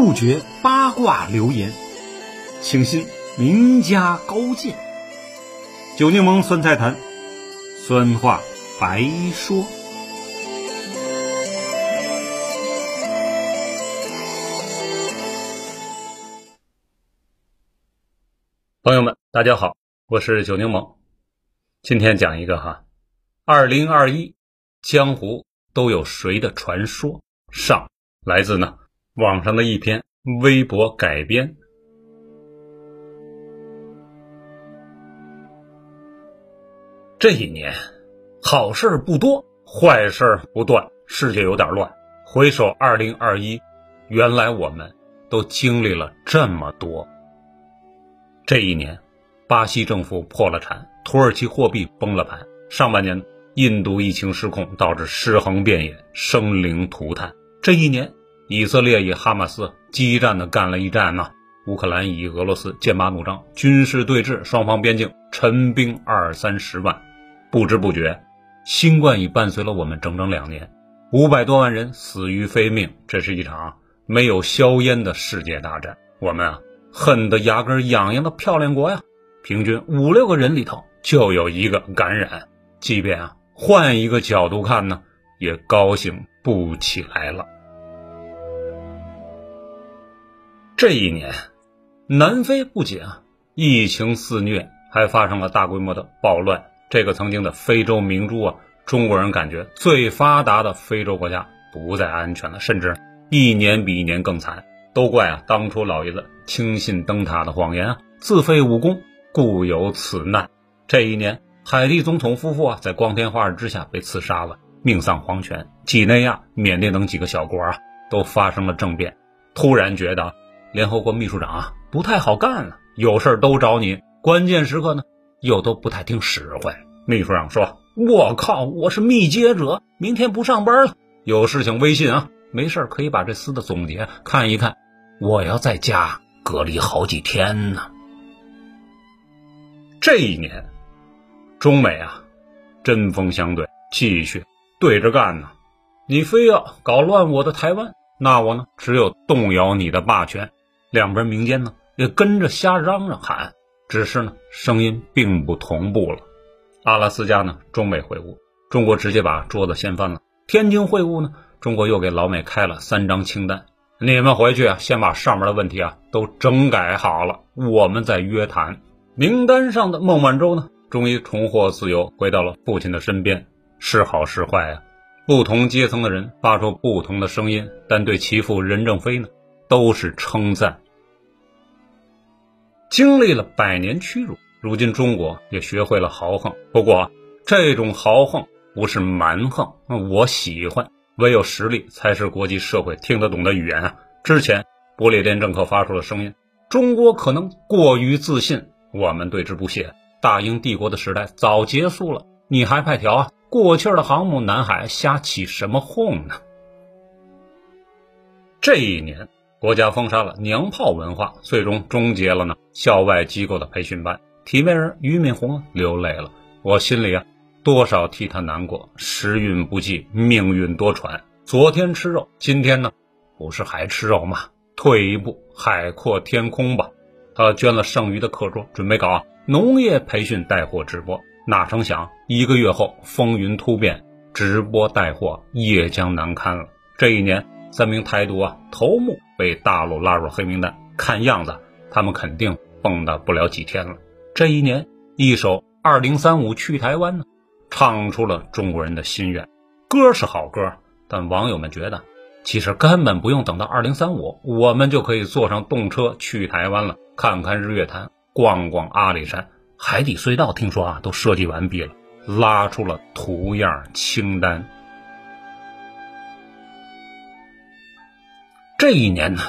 杜绝八卦流言，请信名家高见。酒柠檬酸菜坛，酸话白说。朋友们，大家好，我是酒柠檬。今天讲一个哈，二零二一江湖都有谁的传说？上来自呢网上的一篇微博改编。这一年，好事不多，坏事不断，世界有点乱。回首二零二一，原来我们都经历了这么多。这一年，巴西政府破了产，土耳其货币崩了盘。上半年，印度疫情失控，导致尸横遍野，生灵涂炭。这一年，以色列与哈马斯激战的干了一战呢，乌克兰与俄罗斯剑拔弩张，军事对峙，双方边境陈兵二三十万。不知不觉，新冠已伴随了我们整整两年，五百多万人死于非命。这是一场没有硝烟的世界大战。我们啊。恨得牙根痒痒的漂亮国呀，平均五六个人里头就有一个感染。即便啊换一个角度看呢，也高兴不起来了。这一年，南非不仅啊疫情肆虐，还发生了大规模的暴乱。这个曾经的非洲明珠啊，中国人感觉最发达的非洲国家不再安全了，甚至一年比一年更惨。都怪啊，当初老爷子轻信灯塔的谎言啊，自废武功，故有此难。这一年，海地总统夫妇啊，在光天化日之下被刺杀了，命丧黄泉。几内亚、缅甸等几个小国啊，都发生了政变。突然觉得，联合国秘书长啊，不太好干了，有事都找你，关键时刻呢，又都不太听使唤。秘书长说：“我靠，我是密接者，明天不上班了，有事情微信啊，没事可以把这厮的总结看一看。”我要在家隔离好几天呢。这一年，中美啊，针锋相对，继续对着干呢。你非要搞乱我的台湾，那我呢，只有动摇你的霸权。两边民间呢，也跟着瞎嚷嚷喊，只是呢，声音并不同步了。阿拉斯加呢，中美会晤，中国直接把桌子掀翻了。天津会晤呢，中国又给老美开了三张清单。你们回去啊，先把上面的问题啊都整改好了，我们再约谈。名单上的孟晚舟呢，终于重获自由，回到了父亲的身边，是好是坏啊？不同阶层的人发出不同的声音，但对其父任正非呢，都是称赞。经历了百年屈辱，如今中国也学会了豪横。不过，这种豪横不是蛮横，我喜欢。唯有实力才是国际社会听得懂的语言啊！之前不列颠政客发出了声音，中国可能过于自信，我们对之不屑。大英帝国的时代早结束了，你还派条啊过气的航母南海瞎起什么哄呢？这一年，国家封杀了娘炮文化，最终终结了呢校外机构的培训班。体面人俞敏洪流泪了，我心里啊。多少替他难过，时运不济，命运多舛。昨天吃肉，今天呢，不是还吃肉吗？退一步，海阔天空吧。他捐了剩余的课桌，准备搞农业培训带货直播。哪成想，一个月后风云突变，直播带货也将难堪了。这一年，三名台独啊头目被大陆拉入黑名单，看样子他们肯定蹦跶不了几天了。这一年，一首二零三五去台湾呢。唱出了中国人的心愿，歌是好歌，但网友们觉得，其实根本不用等到二零三五，我们就可以坐上动车去台湾了，看看日月潭，逛逛阿里山，海底隧道听说啊都设计完毕了，拉出了图样清单。这一年呢，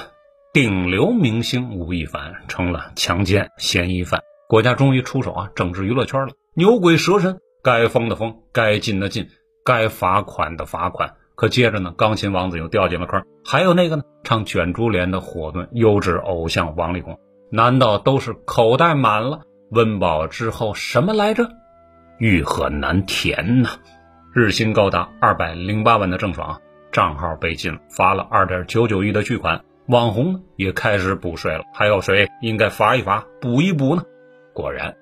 顶流明星吴亦凡成了强奸嫌疑犯，国家终于出手啊，整治娱乐圈了，牛鬼蛇神。该封的封，该禁的禁，该罚款的罚款。可接着呢，钢琴王子又掉进了坑。还有那个呢，唱卷珠帘的火遁优质偶像王力宏，难道都是口袋满了，温饱之后什么来着？欲壑难填呐！日薪高达二百零八万的郑爽，账号被禁，罚了二点九九亿的巨款，网红呢也开始补税了，还有谁应该罚一罚、补一补呢？果然，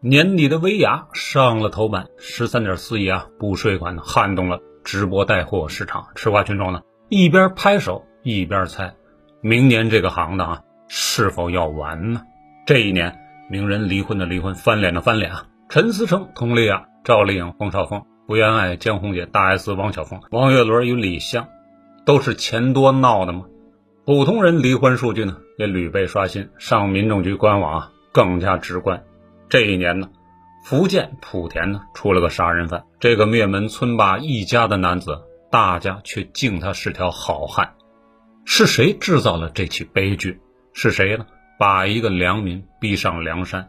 年底的薇娅上了头版，十三点四亿啊补税款，撼动了直播带货市场，吃瓜群众呢一边拍手一边猜，明年这个行当啊是否要完呢？这一年，名人离婚的离婚，翻脸的翻脸啊，陈思诚、佟丽娅、赵丽颖、冯绍峰、福原爱、江宏杰、大 S、王小凤、王岳伦与李湘，都是钱多闹的吗？普通人离婚数据呢也屡被刷新，上民政局官网啊更加直观。这一年呢，福建莆田呢出了个杀人犯，这个灭门村霸一家的男子，大家却敬他是条好汉。是谁制造了这起悲剧？是谁呢？把一个良民逼上梁山？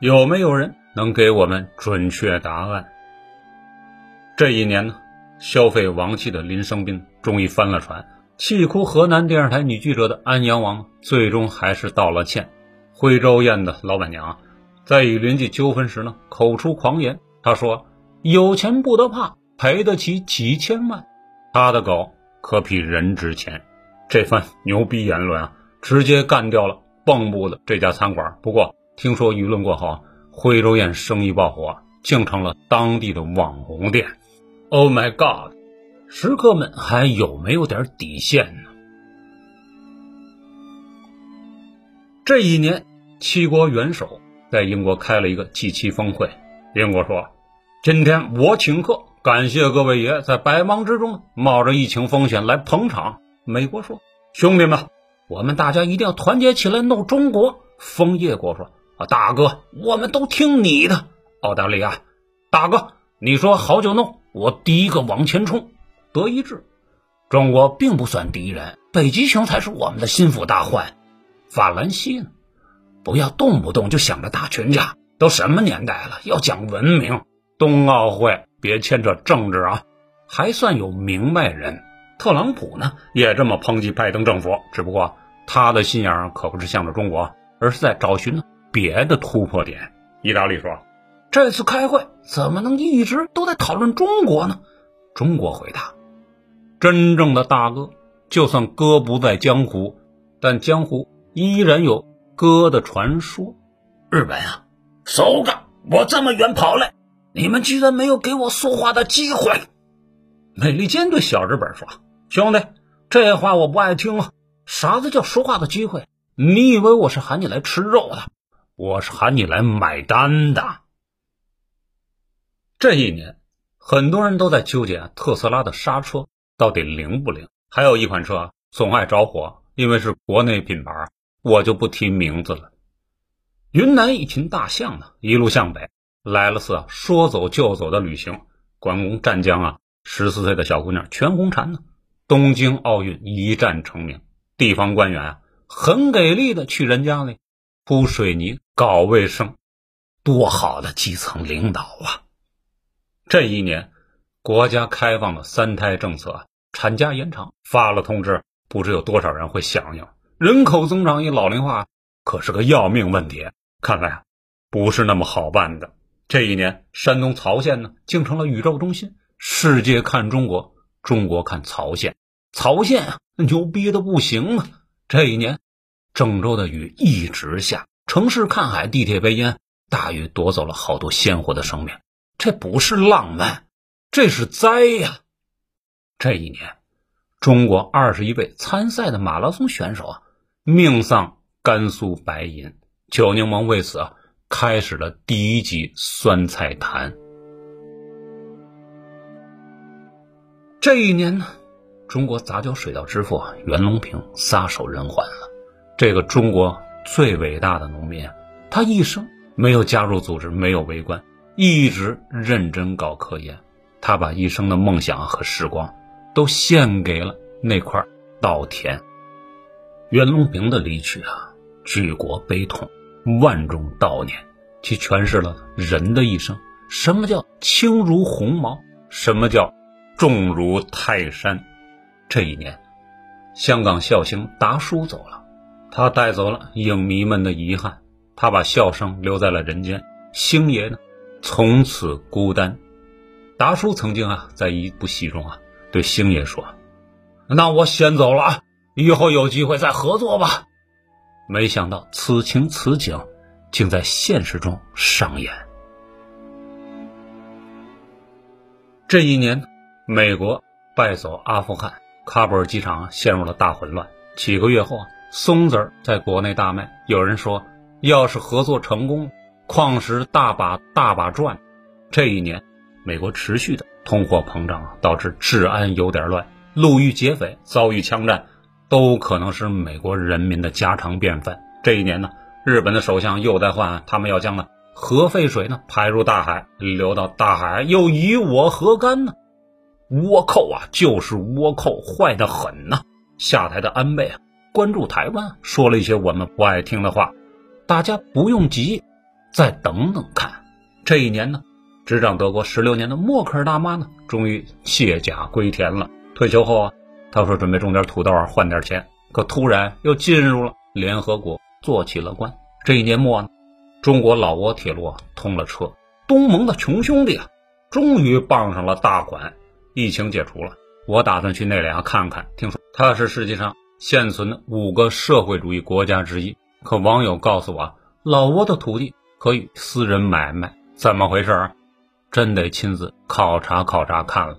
有没有人能给我们准确答案？这一年呢，消费王气的林生斌终于翻了船。气哭河南电视台女记者的安阳王，最终还是道了歉。徽州宴的老板娘，在与邻居纠纷时呢，口出狂言。她说：“有钱不得怕，赔得起几千万。”她的狗可比人值钱。这番牛逼言论啊，直接干掉了蚌埠的这家餐馆。不过，听说舆论过后，徽州宴生意爆火，竟成了当地的网红店。Oh my god！食客们还有没有点底线呢？这一年，七国元首在英国开了一个 G7 峰会。英国说：“今天我请客，感谢各位爷在百忙之中冒着疫情风险来捧场。”美国说：“兄弟们，我们大家一定要团结起来弄中国。”枫叶国说：“啊，大哥，我们都听你的。”澳大利亚，大哥，你说好就弄，我第一个往前冲。德意志，中国并不算敌人，北极熊才是我们的心腹大患。法兰西呢？不要动不动就想着打群架，都什么年代了，要讲文明。冬奥会别牵扯政治啊，还算有明白人。特朗普呢，也这么抨击拜登政府，只不过他的心眼可不是向着中国，而是在找寻别的突破点。意大利说，这次开会怎么能一直都在讨论中国呢？中国回答。真正的大哥，就算哥不在江湖，但江湖依然有哥的传说。日本啊，搜个！我这么远跑来，你们居然没有给我说话的机会。美利坚对小日本说：“兄弟，这话我不爱听了。啥子叫说话的机会？你以为我是喊你来吃肉的？我是喊你来买单的。”这一年，很多人都在纠结特斯拉的刹车。到底灵不灵？还有一款车总爱着火，因为是国内品牌，我就不提名字了。云南一群大象呢，一路向北，来了次说走就走的旅行。关公湛江啊，十四岁的小姑娘全红婵呢，东京奥运一战成名。地方官员啊，很给力的去人家里铺水泥、搞卫生，多好的基层领导啊！这一年，国家开放了三胎政策。产假延长，发了通知，不知有多少人会响应。人口增长与老龄化可是个要命问题，看来啊，不是那么好办的。这一年，山东曹县呢，竟成了宇宙中心，世界看中国，中国看曹县，曹县啊，牛逼的不行啊！这一年，郑州的雨一直下，城市看海，地铁背烟，大雨夺走了好多鲜活的生命，这不是浪漫，这是灾呀！这一年，中国二十一位参赛的马拉松选手啊，命丧甘肃白银。九柠檬为此啊，开始了第一集酸菜坛。这一年呢，中国杂交水稻之父袁隆平撒手人寰了。这个中国最伟大的农民，他一生没有加入组织，没有为官，一直认真搞科研。他把一生的梦想和时光。都献给了那块稻田。袁隆平的离去啊，举国悲痛，万众悼念，其诠释了人的一生。什么叫轻如鸿毛？什么叫重如泰山？这一年，香港笑星达叔走了，他带走了影迷们的遗憾，他把笑声留在了人间。星爷呢，从此孤单。达叔曾经啊，在一部戏中啊。对星爷说：“那我先走了啊，以后有机会再合作吧。没想到此情此景，竟在现实中上演。这一年，美国败走阿富汗，喀布尔机场陷入了大混乱。几个月后，松子在国内大卖。有人说，要是合作成功，矿石大把大把赚。这一年，美国持续的通货膨胀啊导致治安有点乱，路遇劫匪，遭遇枪战，都可能是美国人民的家常便饭。这一年呢，日本的首相又在换，他们要将呢核废水呢排入大海，流到大海又与我何干呢？倭寇啊，就是倭寇，坏的很呐。下台的安倍啊，关注台湾，说了一些我们不爱听的话。大家不用急，再等等看。这一年呢，执掌德国十六年的默克尔大妈呢，终于卸甲归田了。退休后啊，她说准备种点土豆啊，换点钱。可突然又进入了联合国，做起了官。这一年末呢，中国老挝铁路啊通了车，东盟的穷兄弟啊，终于傍上了大款。疫情解除了。我打算去那俩看看，听说它是世界上现存的五个社会主义国家之一。可网友告诉我啊，老挝的土地可以私人买卖，怎么回事啊？真得亲自考察考察看了。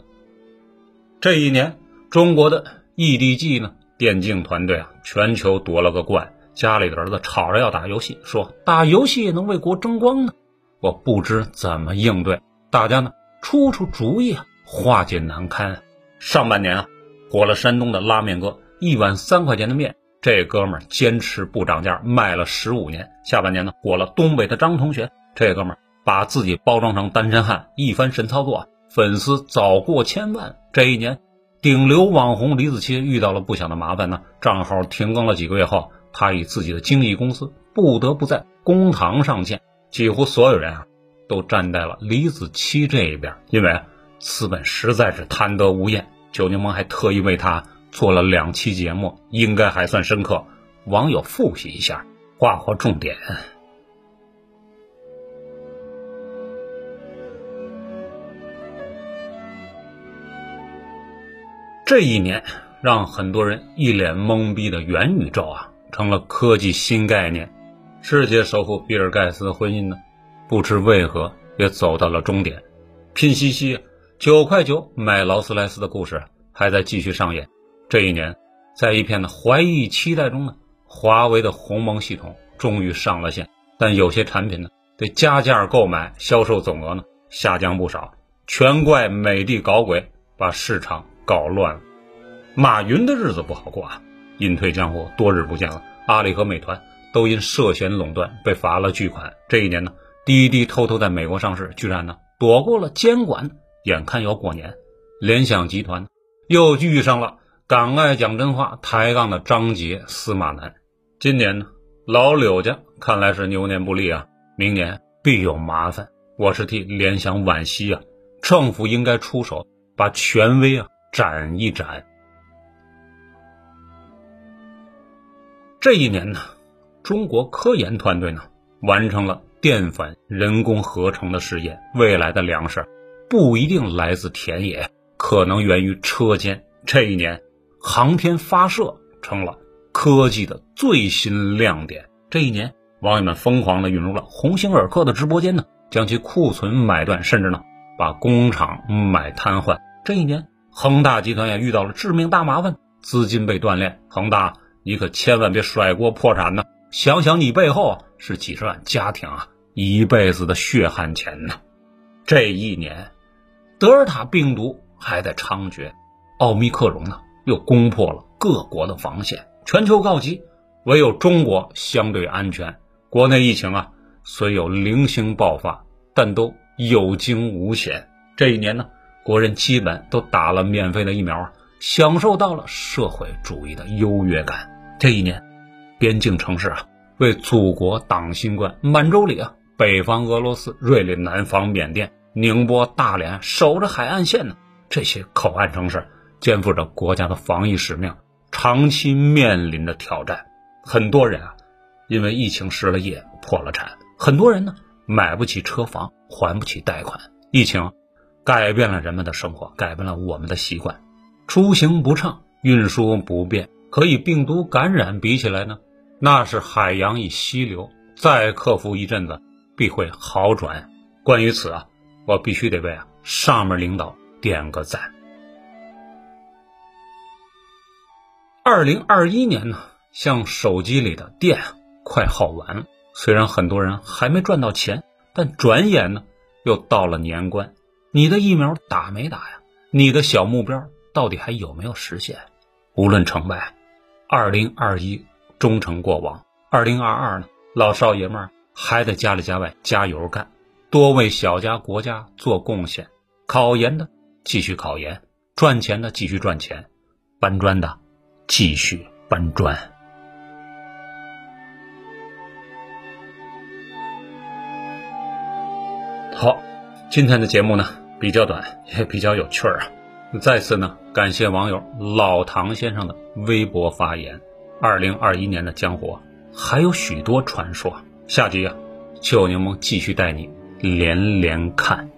这一年，中国的 EDG 呢电竞团队啊，全球夺了个冠。家里的儿子吵着要打游戏，说打游戏也能为国争光呢。我不知怎么应对，大家呢出出主意啊，化解难堪。上半年啊，火了山东的拉面哥，一碗三块钱的面，这哥们儿坚持不涨价，卖了十五年。下半年呢，火了东北的张同学，这哥们儿把自己包装成单身汉，一番神操作，粉丝早过千万。这一年，顶流网红李子柒遇到了不小的麻烦呢，账号停更了几个月后，他以自己的经纪公司不得不在公堂上见，几乎所有人啊，都站在了李子柒这一边，因为。资本实在是贪得无厌，九柠檬还特意为他做了两期节目，应该还算深刻。网友复习一下，划划重点。这一年，让很多人一脸懵逼的元宇宙啊，成了科技新概念。世界首富比尔盖茨的婚姻呢，不知为何也走到了终点。拼夕夕。九块九买劳斯莱斯的故事还在继续上演。这一年，在一片的怀疑期待中呢，华为的鸿蒙系统终于上了线。但有些产品呢，得加价购买，销售总额呢下降不少。全怪美的搞鬼，把市场搞乱了。马云的日子不好过啊，隐退江湖多日不见了。阿里和美团都因涉嫌垄断被罚了巨款。这一年呢，滴滴偷偷在美国上市，居然呢躲过了监管。眼看要过年，联想集团又遇上了敢爱讲真话、抬杠的张杰、司马南。今年呢，老柳家看来是牛年不利啊，明年必有麻烦。我是替联想惋惜啊，政府应该出手把权威啊斩一斩。这一年呢，中国科研团队呢完成了淀粉人工合成的试验，未来的粮食。不一定来自田野，可能源于车间。这一年，航天发射成了科技的最新亮点。这一年，网友们疯狂的涌入了鸿星尔克的直播间呢，将其库存买断，甚至呢把工厂买瘫痪。这一年，恒大集团也遇到了致命大麻烦，资金被断裂。恒大，你可千万别甩锅破产呢！想想你背后是几十万家庭啊，一辈子的血汗钱呢！这一年。德尔塔病毒还在猖獗，奥密克戎呢又攻破了各国的防线，全球告急，唯有中国相对安全。国内疫情啊虽有零星爆发，但都有惊无险。这一年呢，国人基本都打了免费的疫苗，享受到了社会主义的优越感。这一年，边境城市啊为祖国挡新冠，满洲里啊北方俄罗斯，瑞丽南方缅甸。宁波、大连守着海岸线呢，这些口岸城市肩负着国家的防疫使命，长期面临着挑战。很多人啊，因为疫情失了业，破了产；很多人呢，买不起车房，还不起贷款。疫情改变了人们的生活，改变了我们的习惯，出行不畅，运输不便，可与病毒感染比起来呢，那是海洋一溪流，再克服一阵子，必会好转。关于此啊，我必须得为啊上面领导点个赞。二零二一年呢，像手机里的电快耗完了，虽然很多人还没赚到钱，但转眼呢又到了年关。你的疫苗打没打呀？你的小目标到底还有没有实现？无论成败，二零二一终成过往。二零二二呢，老少爷们还得家里家外加油干，多为小家国家做贡献。考研的继续考研，赚钱的继续赚钱，搬砖的。继续搬砖。好，今天的节目呢比较短，也比较有趣儿啊。再次呢感谢网友老唐先生的微博发言。二零二一年的江湖还有许多传说，下集啊，邱柠檬继续带你连连看。